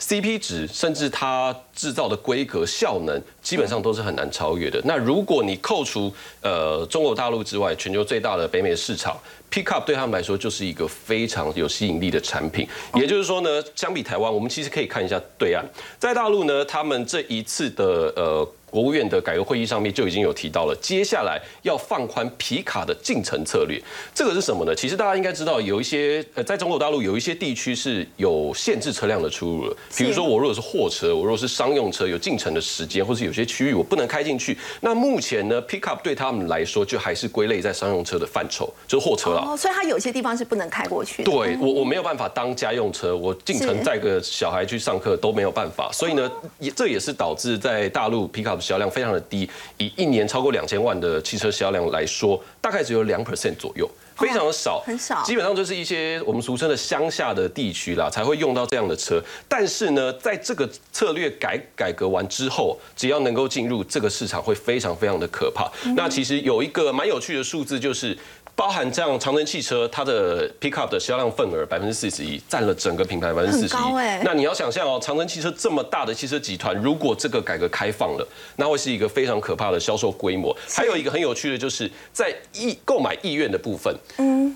CP 值，甚至它制造的规格、效能，基本上都是很难超越的。那如果你扣除呃中国大陆之外，全球最大的北美市场。Pickup 对他们来说就是一个非常有吸引力的产品，也就是说呢，相比台湾，我们其实可以看一下对岸，在大陆呢，他们这一次的呃国务院的改革会议上面就已经有提到了，接下来要放宽皮卡的进城策略。这个是什么呢？其实大家应该知道，有一些呃，在中国大陆有一些地区是有限制车辆的出入了。比如说，我如果是货车，我如果是商用车，有进城的时间，或是有些区域我不能开进去。那目前呢，pickup 对他们来说就还是归类在商用车的范畴，就是货车了。哦，所以它有些地方是不能开过去的。对我，我没有办法当家用车，我进城载个小孩去上课都没有办法。所以呢，也这也是导致在大陆 pickup 的销量非常的低。以一年超过两千万的汽车销量来说，大概只有两 percent 左右，非常的少，很少。基本上就是一些我们俗称的乡下的地区啦，才会用到这样的车。但是呢，在这个策略改改革完之后，只要能够进入这个市场，会非常非常的可怕。那其实有一个蛮有趣的数字，就是。包含这样长城汽车，它的 pickup 的销量份额百分之四十一，占了整个品牌百分之四十一。那你要想象哦，长城汽车这么大的汽车集团，如果这个改革开放了，那会是一个非常可怕的销售规模。还有一个很有趣的，就是在意购买意愿的部分，嗯，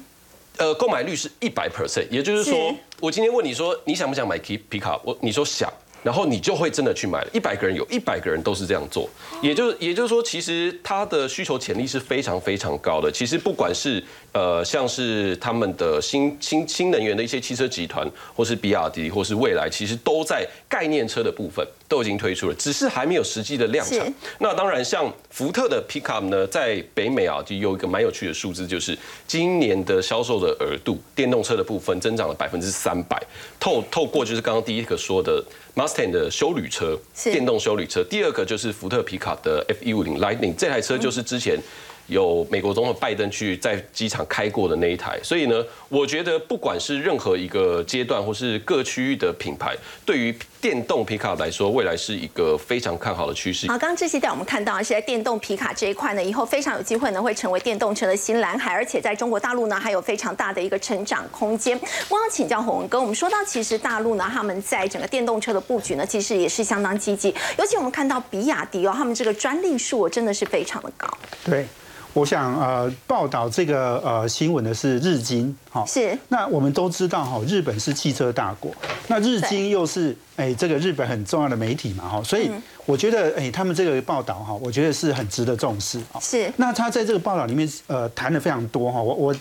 呃，购买率是一百 percent，也就是说，我今天问你说你想不想买 P pickup，我你说想。然后你就会真的去买了，一百个人有一百个人都是这样做，也就是也就是说，其实它的需求潜力是非常非常高的。其实不管是呃像是他们的新新新能源的一些汽车集团，或是比亚迪，或是蔚来，其实都在概念车的部分都已经推出了，只是还没有实际的量产。那当然，像福特的 Pickup 呢，在北美啊，就有一个蛮有趣的数字，就是今年的销售的额度，电动车的部分增长了百分之三百。透透过就是刚刚第一个说的。Mustang 的修旅车，电动修旅车。第二个就是福特皮卡的 F 一五零 Lightning，这台车就是之前。有美国总统拜登去在机场开过的那一台，所以呢，我觉得不管是任何一个阶段或是各区域的品牌，对于电动皮卡来说，未来是一个非常看好的趋势。好，刚刚这些带我们看到是在电动皮卡这一块呢，以后非常有机会呢会成为电动车的新蓝海，而且在中国大陆呢还有非常大的一个成长空间。我想请教洪文哥，我们说到其实大陆呢，他们在整个电动车的布局呢，其实也是相当积极，尤其我们看到比亚迪哦，他们这个专利数真的是非常的高。对。我想呃，报道这个呃新闻的是日经，哈，是。那我们都知道哈，日本是汽车大国，那日经又是哎这个日本很重要的媒体嘛，哈，所以我觉得哎他们这个报道哈，我觉得是很值得重视啊。是。那他在这个报道里面呃谈的非常多哈，我我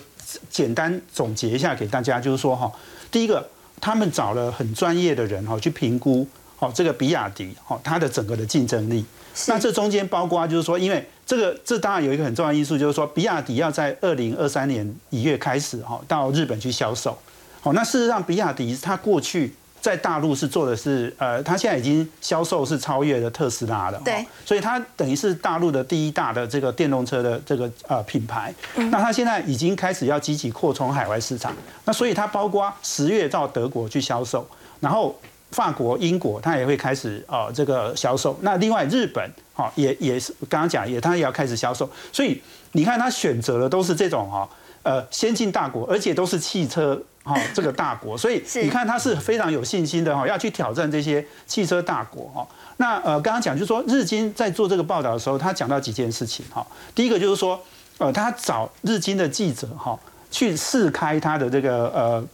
简单总结一下给大家，就是说哈，第一个他们找了很专业的人哈去评估好这个比亚迪哦它的整个的竞争力。那这中间包括就是说，因为这个这当然有一个很重要因素，就是说比亚迪要在二零二三年一月开始哈到日本去销售。好，那事实上比亚迪它过去在大陆是做的是呃，它现在已经销售是超越了特斯拉的。对。所以它等于是大陆的第一大的这个电动车的这个呃品牌。那它现在已经开始要积极扩充海外市场。那所以它包括十月到德国去销售，然后。法国、英国，它也会开始呃这个销售。那另外日本，哈也也是刚刚讲，也它也要开始销售。所以你看，它选择的都是这种哈呃先进大国，而且都是汽车哈这个大国。所以你看，它是非常有信心的哈，要去挑战这些汽车大国哈。那呃刚刚讲就是说，日经在做这个报道的时候，他讲到几件事情哈。第一个就是说，呃，他找日经的记者哈去试开他的这个呃。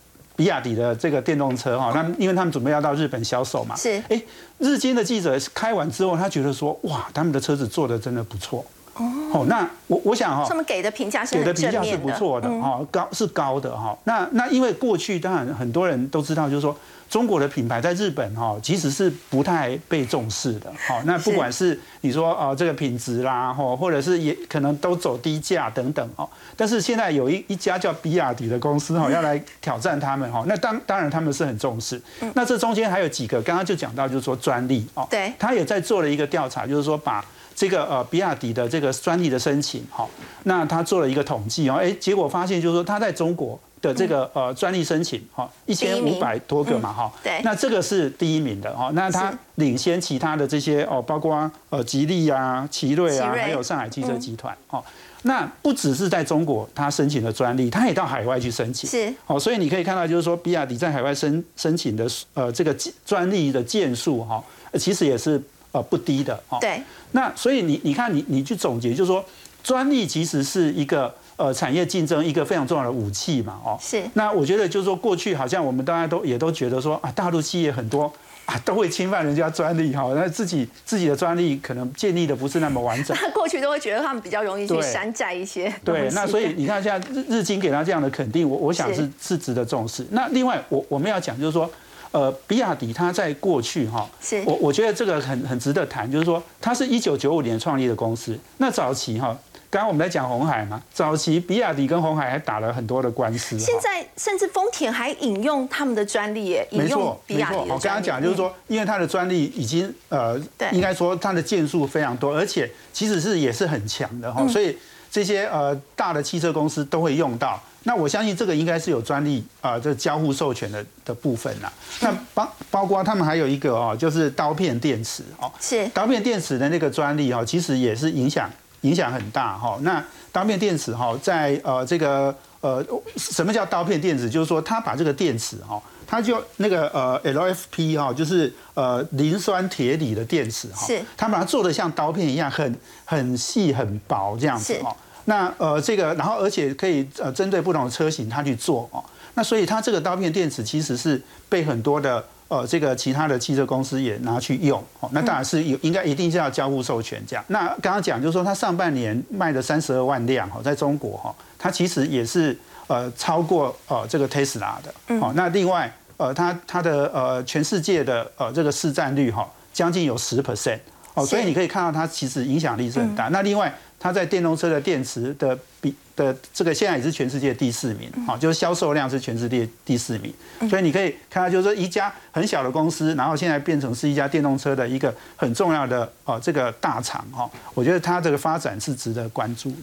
比亚迪的这个电动车哈，那因为他们准备要到日本销售嘛，是哎，日经的记者开完之后，他觉得说哇，他们的车子做的真的不错哦。那我我想哈，他们给的评价是给的评价是不错的哈，高是高的哈。那那因为过去当然很多人都知道，就是说。中国的品牌在日本哈，其实是不太被重视的。好，那不管是你说哦这个品质啦，或或者是也可能都走低价等等哦。但是现在有一一家叫比亚迪的公司哈，要来挑战他们哈。那当当然他们是很重视。那这中间还有几个，刚刚就讲到就是说专利哦。对。他也在做了一个调查，就是说把这个呃比亚迪的这个专利的申请哈，那他做了一个统计哦，哎，结果发现就是说他在中国。的这个呃专利申请哈一千五百多个嘛哈，对，那这个是第一名的哈，那它领先其他的这些哦，包括呃吉利啊、奇瑞啊，还有上海汽车集团哦。那不只是在中国它申请的专利，它也到海外去申请，是。哦，所以你可以看到就是说，比亚迪在海外申申请的呃这个专利的件数哈，其实也是呃不低的哦。对，那所以你你看你你去总结就是说，专利其实是一个。呃，产业竞争一个非常重要的武器嘛，哦，是。那我觉得就是说，过去好像我们大家都也都觉得说啊，大陆企业很多啊都会侵犯人家专利哈，那自己自己的专利可能建立的不是那么完整。那 过去都会觉得他们比较容易去对山寨一些对，那所以 你看现在日日经给他这样的肯定，我我想是是是值得重视。那另外我我们要讲就是说，呃，比亚迪它在过去哈是，我我觉得这个很很值得谈，就是说它是一九九五年创立的公司，那早期哈。刚刚我们在讲红海嘛，早期比亚迪跟红海还打了很多的官司。现在甚至丰田还引用他们的专利耶，引用没错，比亚迪。我刚刚讲就是说，因为它的专利已经呃对，应该说它的件数非常多，而且其实是也是很强的嗯哈，所以这些呃大的汽车公司都会用到。那我相信这个应该是有专利啊，这交互授权的的部分啦。那包包括他们还有一个哦，就是刀片电池哦，是刀片电池的那个专利哦，其实也是影响影响很大哈。那刀片电池哈，在呃这个呃什么叫刀片电池？就是说它把这个电池哈，它就那个呃 LFP 哈，就是呃磷酸铁锂的电池哈是，它把它做的像刀片一样，很很细很薄这样子是哦。那呃这个，然后而且可以呃针对不同的车型它去做哦。那所以它这个刀片电池其实是被很多的呃这个其他的汽车公司也拿去用哦。那当然是有应该一定是要交互授权这样。那刚刚讲就是说它上半年卖了三十二万辆哦，在中国哈，它其实也是呃超过呃这个 Tesla 的哦。那另外呃它它的呃全世界的呃这个市占率哈将近有十 percent 哦，所以你可以看到它其实影响力是很大。那另外它在电动车的电池的比的这个现在也是全世界第四名，好，就是销售量是全世界第四名，所以你可以看到，就是说一家很小的公司，然后现在变成是一家电动车的一个很重要的哦这个大厂哈，我觉得它这个发展是值得关注的。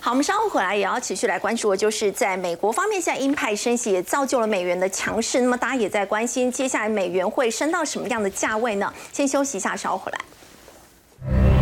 好，我们稍后回来也要持续来关注的，就是在美国方面，现在鹰派升息也造就了美元的强势。那么大家也在关心，接下来美元会升到什么样的价位呢？先休息一下，稍后回来。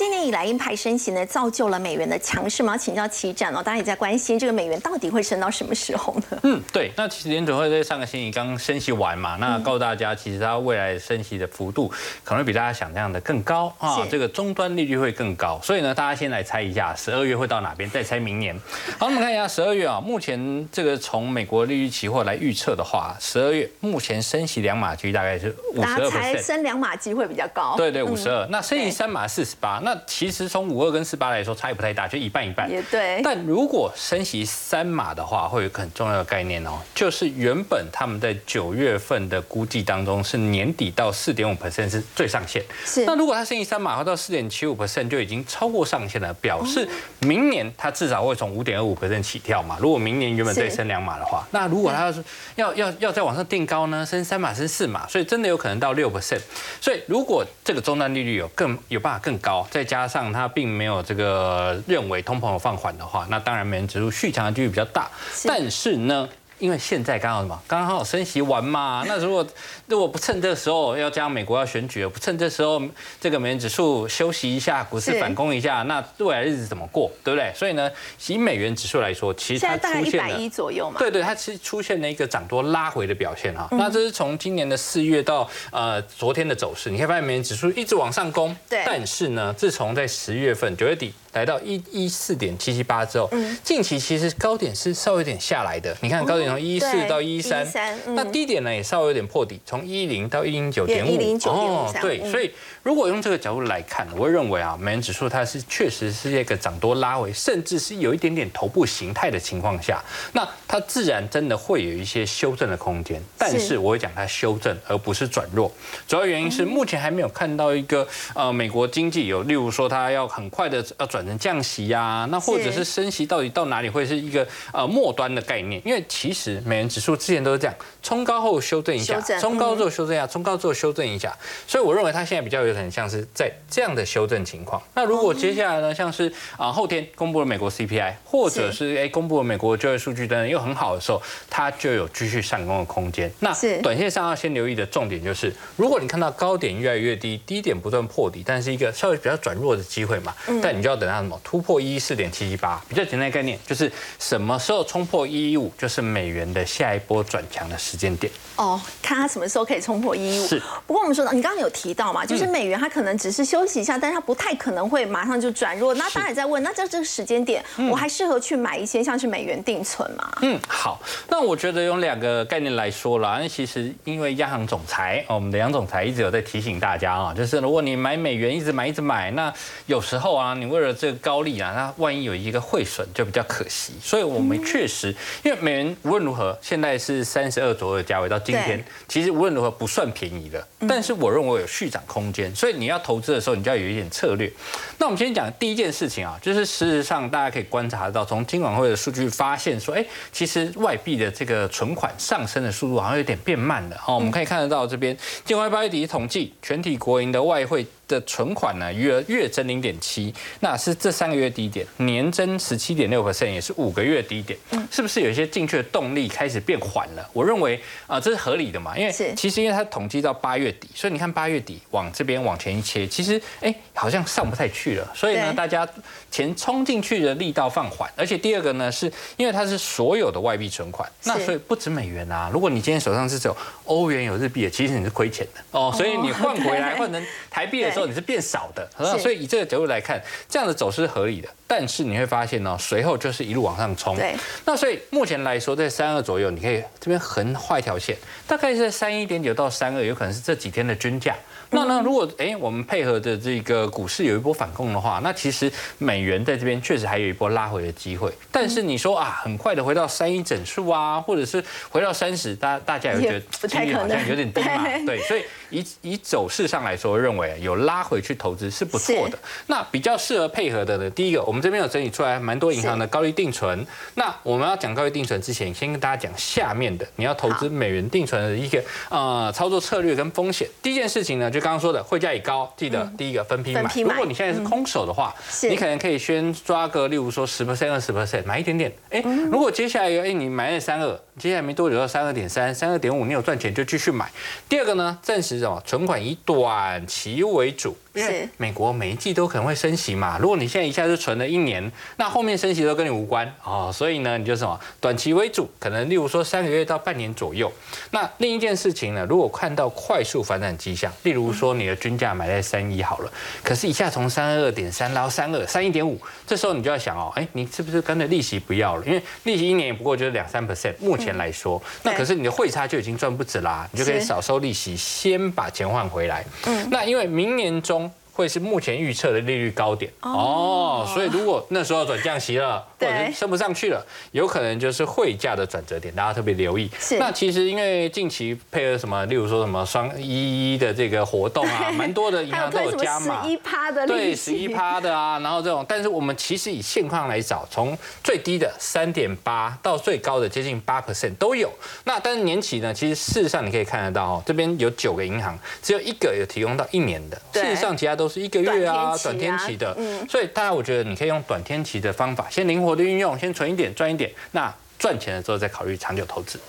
美国今年以来鹰派升息呢，造就了美元的强势嘛？请教齐展哦，大家也在关心这个美元到底会升到什么时候呢？嗯，对。那其实联准会在上个星期刚升息完嘛，那告诉大家，其实它未来升息的幅度可能比大家想象的更高啊，是这个终端利率会更高。所以呢，大家先来猜一下，十二月会到哪边？再猜明年。好，我们看一下十二月啊，目前这个从美国利率期货来预测的话，十二月目前升息两码几率大概是五十二大家猜。升两码机会比较高。对对，五十二。那升息三码四十八，那其实从五二跟四八来说，差异不太大，就一半一半。也对。但如果升息三码的话，会有一个很重要的概念哦，就是原本他们在九月份的估计当中是年底到四点五 percent 是最上限。是那如果它升息三码，到四点七五 percent 就已经超过上限了，表示明年它至少会从五点二五 percent 起跳嘛。如果明年原本再升两码的话，那如果它要是要要要再往上定高呢，升三码升四码，所以真的有可能到六 percent。所以如果这个终端利率有更有办法更高，再加上它并没有这个认为通膨有放缓的话，那当然美元指数续强的几率比较大。但是呢？因为现在刚好什么，刚好升息完嘛。那如果如果不趁这时候要加上美国要选举，不趁这时候这个美元指数休息一下，股市反攻一下，那未来日子怎么过，对不对？所以呢，以美元指数来说，其实它出现了一百一左右嘛。对对，它其实出现了一个涨多拉回的表现哈。那这是从今年的四月到呃昨天的走势，你可以发现美元指数一直往上攻，对但是呢，自从在十月份九月底来到一一四点七七八之后，近期其实高点是稍微有点下来的。你看高点从一四到一三13，嗯那低点呢也稍微有点破底，从一零到一零九点五，也109.5这样对，嗯所以如果用这个角度来看，我会认为啊，美元指数它是确实是一个涨多拉回，甚至是有一点点头部形态的情况下，那它自然真的会有一些修正的空间。但是我会讲它修正，而不是转弱。主要原因是目前还没有看到一个呃美国经济有，例如说它要很快的要转成降息呀、那或者是升息到底到哪里会是一个呃末端的概念？因为其实美元指数之前都是这样，冲高后修正一下，冲高之后修正一下，冲高做修正一下。所以我认为它现在比较有可能像是在这样的修正情况。那如果接下来呢，像是啊后天公布了美国 CPI，或者是哎公布了美国就业数据等等又很好的时候，它就有继续上攻的空间。那是短线上要先留意的重点就是，如果你看到高点越来越低，低点不断破底，但是一个稍微比较转弱的机会嘛，但你就要等到什么突破一一四点七七八，比较简单的概念就是什么时候冲破一一五，就是美元的下一波转强的时间点。哦，看它什么时候可以冲破一一五。是。不过我们说到，你刚刚有提到嘛，就是美元它可能只是休息一下，但是它不太可能会马上就转弱。那大家也在问，那在这个时间点，我还适合去买一些像是美元定存吗？嗯，好。那我觉得用两个概念来说啦，那其实因为央行总裁，我们的杨总裁一直有在提醒大家啊，就是如果你买美元一直买一直买，那有时候啊，你为了这个高利啊，那万一有一个汇损就比较可惜。所以我们确实，因为美元无论如何现在是三十二左右的价位，到今天其实无论如何不算便宜的，但是我认为有续涨空间。所以你要投资的时候，你就要有一点策略。那我们先讲第一件事情啊，就是事实上大家可以观察到，从金管会的数据发现说，哎，其实外币的这个存款上升的速度好像有点变慢了。哦，我们可以看得到这边，金管会八月底统计全体国营的外汇。的存款呢，月月增零点七，那是这三个月低点，年增十七点六 percent，也是五个月低点，是不是有一些进去的动力开始变缓了？我认为啊，这是合理的嘛，因为其实因为它统计到八月底，所以你看八月底往这边往前一切，其实哎好像上不太去了，所以呢，大家钱冲进去的力道放缓，而且第二个呢，是因为它是所有的外币存款，那所以不止美元啊，如果你今天手上是只有欧元有日币的，其实你是亏钱的哦，所以你换回来换成台币的时候。你是变少的，所以以这个角度来看，这样的走势是合理的。但是你会发现呢，随后就是一路往上冲。对。那所以目前来说，在三二左右，你可以这边横画一条线，大概是在三一点九到三二，有可能是这几天的均价。那那，如果哎我们配合的这个股市有一波反攻的话，那其实美元在这边确实还有一波拉回的机会。但是你说啊，很快的回到三一整数啊，或者是回到三十，大大家也会觉得几率 好像有点低嘛。对。所以以以走势上来说，认为有拉回去投资是不错的。那比较适合配合的呢，第一个我们。这边有整理出来蛮多银行的高利定存。那我们要讲高利定存之前，先跟大家讲下面的你要投资美元定存的一个呃操作策略跟风险。第一件事情呢，就刚刚说的汇价也高，记得第一个分批买。如果你现在是空手的话，你可能可以先抓个，例如说十 percent、二十 percent，买一点点。哎，如果接下来有哎你买那三二，接下来没多久到三二点三、三二点五，你有赚钱就继续买。第二个呢，暂时什么存款以短期为主。因为美国每一季都可能会升息嘛，如果你现在一下就存了一年，那后面升息都跟你无关哦，所以呢，你就什么短期为主，可能例如说三个月到半年左右。那另一件事情呢，如果看到快速反转迹象，例如说你的均价买在三一好了，可是一下从三二点三到三二三一点五，这时候你就要想哦，哎，你是不是跟着利息不要了？因为利息一年也不过就是两三 percent，目前来说，那可是你的汇差就已经赚不止啦，你就可以少收利息，先把钱换回来。嗯，那因为明年中。会是目前预测的利率高点。哦，所以如果那时候转降息了，或者是升不上去了，有可能就是汇价的转折点，大家特别留意。那其实因为近期配合什么，例如说什么双一一的这个活动啊，蛮多的银行都有加码，十一趴的对，十一趴的啊，然后这种，但是我们其实以现况来找，从最低的三点八到最高的接近八 percent 都有。那但是年期呢，其实事实上你可以看得到哦，这边有九个银行，只有一个有提供到一年的，事实上其他都。是一个月啊，短天期的，所以大家我觉得你可以用短天期的方法，先灵活的运用，先存一点赚一点，那赚钱了之后再考虑长久投资。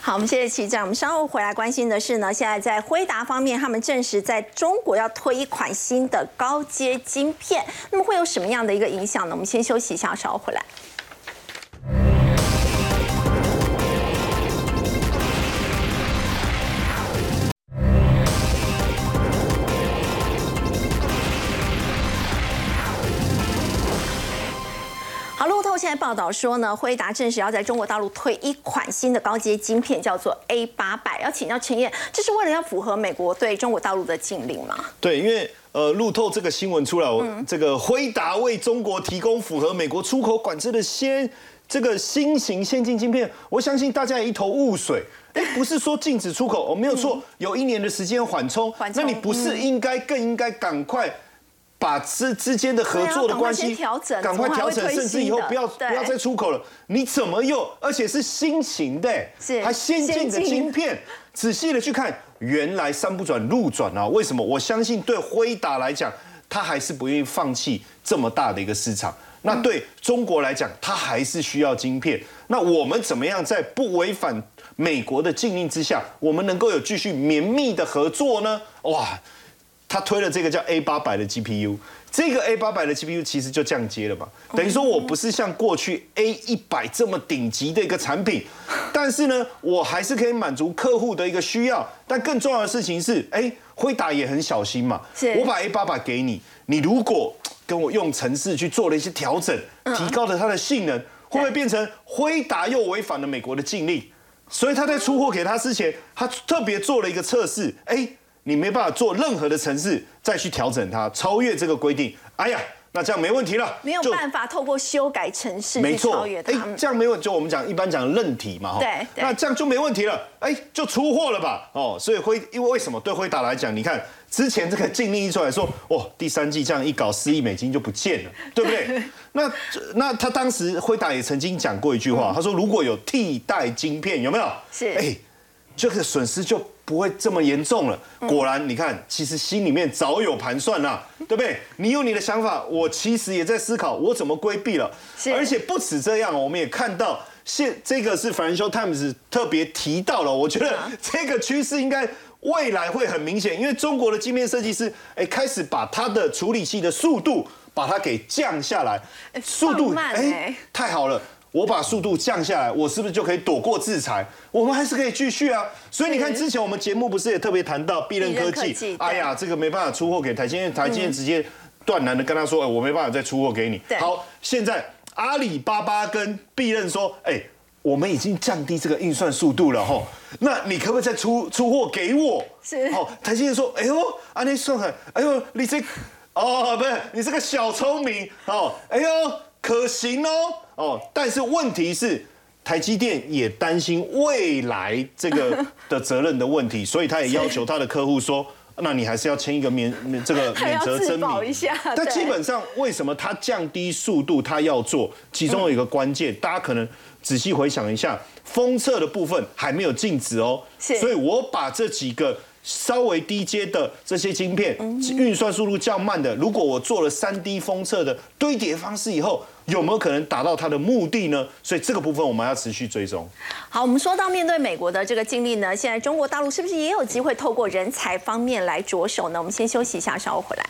好，我们谢谢齐长。我们稍后回来关心的是呢，现在在辉达方面，他们证实在中国要推一款新的高阶晶片，那么会有什么样的一个影响呢？我们先休息一下，稍后回来。现在报道说呢，辉达正式要在中国大陆推一款新的高阶晶片，叫做 A 八百。要请教陈燕，这是为了要符合美国对中国大陆的禁令吗？对，因为呃，路透这个新闻出来，这个辉达为中国提供符合美国出口管制的先这个新型先进晶片，我相信大家也一头雾水。哎，不是说禁止出口，我没有错，有一年的时间缓冲，那你不是应该更应该赶快？把之之间的合作的关系赶快调整，甚至以后不要不要再出口了。你怎么又而且是新型的，还先进的晶片？仔细的去看，原来山不转路转啊！为什么？我相信对辉达来讲，他还是不愿意放弃这么大的一个市场。那对中国来讲，他还是需要晶片。那我们怎么样在不违反美国的禁令之下，我们能够有继续绵密的合作呢？哇！他推了这个叫 A 八百的 GPU，这个 A 八百的 GPU 其实就降阶了嘛，等于说我不是像过去 A 一百这么顶级的一个产品，但是呢，我还是可以满足客户的一个需要。但更重要的事情是，哎，辉达也很小心嘛，我把 A 八百给你，你如果跟我用程式去做了一些调整，提高了它的性能，会不会变成辉达又违反了美国的禁令？所以他在出货给他之前，他特别做了一个测试，哎。你没办法做任何的城市再去调整它，超越这个规定。哎呀，那这样没问题了。没有办法透过修改城市去超越它。哎，这样没问，就我们讲一般讲韧体嘛，哈。对。那这样就没问题了。哎，就出货了吧？哦，所以辉，因为为什么对辉达来讲，你看之前这个禁令一出来说，哦，第三季这样一搞，四亿美金就不见了，对不对？那那他当时辉达也曾经讲过一句话，他说如果有替代晶片，有没有？是。哎，这个损失就。不会这么严重了。果然，你看，其实心里面早有盘算啦，对不对？你有你的想法，我其实也在思考，我怎么规避了。而且不止这样，我们也看到现这个是 Financial Times 特别提到了。我觉得这个趋势应该未来会很明显，因为中国的镜面设计师哎开始把它的处理器的速度把它给降下来，速度哎太好了。我把速度降下来，我是不是就可以躲过制裁？我们还是可以继续啊。所以你看，之前我们节目不是也特别谈到必任科技？哎呀，这个没办法出货给台积电，台积电直接断然的跟他说：“哎，我没办法再出货给你。”好，现在阿里巴巴跟必任说：“哎，我们已经降低这个运算速度了吼，那你可不可以再出出货给我？”是。好，台积电说：“哎呦，阿你算很，哎呦，你这哦，不是，你是个小聪明哦，哎呦，可行哦。”哦，但是问题是，台积电也担心未来这个 的责任的问题，所以他也要求他的客户说，那你还是要签一个免这个 免责声明。但基本上，为什么他降低速度，他要做？其中有一个关键，大家可能仔细回想一下，封测的部分还没有禁止哦，所以我把这几个。稍微低阶的这些晶片，运算速度较慢的，如果我做了三 D 封测的堆叠方式以后，有没有可能达到他的目的呢？所以这个部分我们要持续追踪。好，我们说到面对美国的这个经历呢，现在中国大陆是不是也有机会透过人才方面来着手呢？我们先休息一下，稍后回来。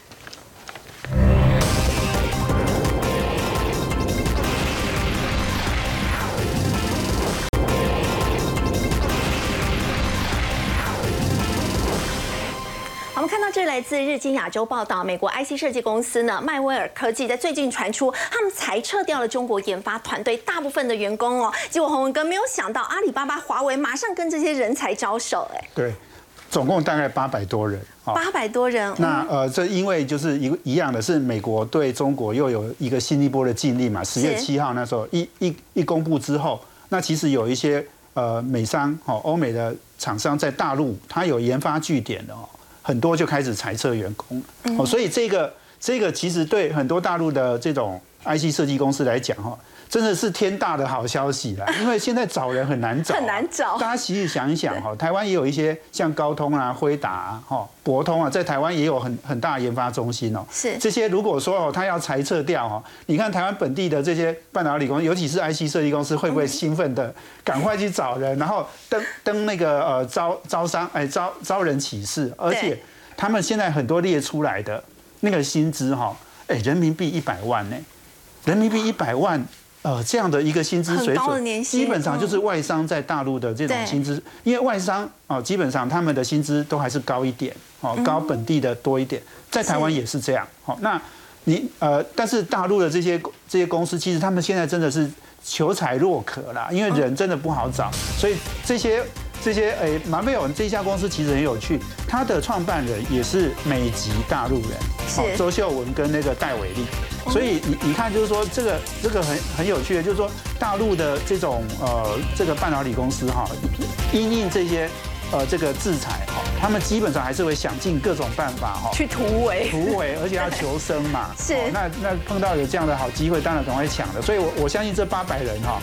看到这来自日经亚洲报道，美国 IC 设计公司呢，迈威尔科技在最近传出，他们裁撤掉了中国研发团队大部分的员工哦。结果洪文哥没有想到，阿里巴巴、华为马上跟这些人才招手，哎，对，总共大概八百多人，八百多人。那呃，这因为就是一一样的是，美国对中国又有一个新一波的禁令嘛。十月七号那时候一一一公布之后，那其实有一些呃美商哦，欧美的厂商在大陆，它有研发据点的哦。很多就开始裁撤员工，哦，所以这个这个其实对很多大陆的这种 IC 设计公司来讲，哈。真的是天大的好消息啦，因为现在找人很难找，很难找。大家其实想一想哈，台湾也有一些像高通啊、辉达啊、哈、博通啊，在台湾也有很很大的研发中心哦。是这些如果说哦，他要裁撤掉哈，你看台湾本地的这些半导体公司，尤其是 IC 设计公司，会不会兴奋的赶快去找人，然后登登那个呃招招商哎招招人启事，而且他们现在很多列出来的那个薪资哈，哎人民币一百万呢，人民币一百万。呃，这样的一个薪资水准，基本上就是外商在大陆的这种薪资，因为外商啊，基本上他们的薪资都还是高一点，哦，高本地的多一点，在台湾也是这样。好，那你呃，但是大陆的这些这些公司，其实他们现在真的是求才若渴啦，因为人真的不好找，所以这些。这些诶，马贝尔这家公司其实很有趣，它的创办人也是美籍大陆人，是。周秀文跟那个戴伟丽，所以你你看就是说这个这个很很有趣的，就是说大陆的这种呃这个半导体公司哈，因应这些呃这个制裁哈，他们基本上还是会想尽各种办法哈，去突围。突围，而且要求生嘛，是。那那碰到有这样的好机会，当然总会抢的，所以我我相信这八百人哈。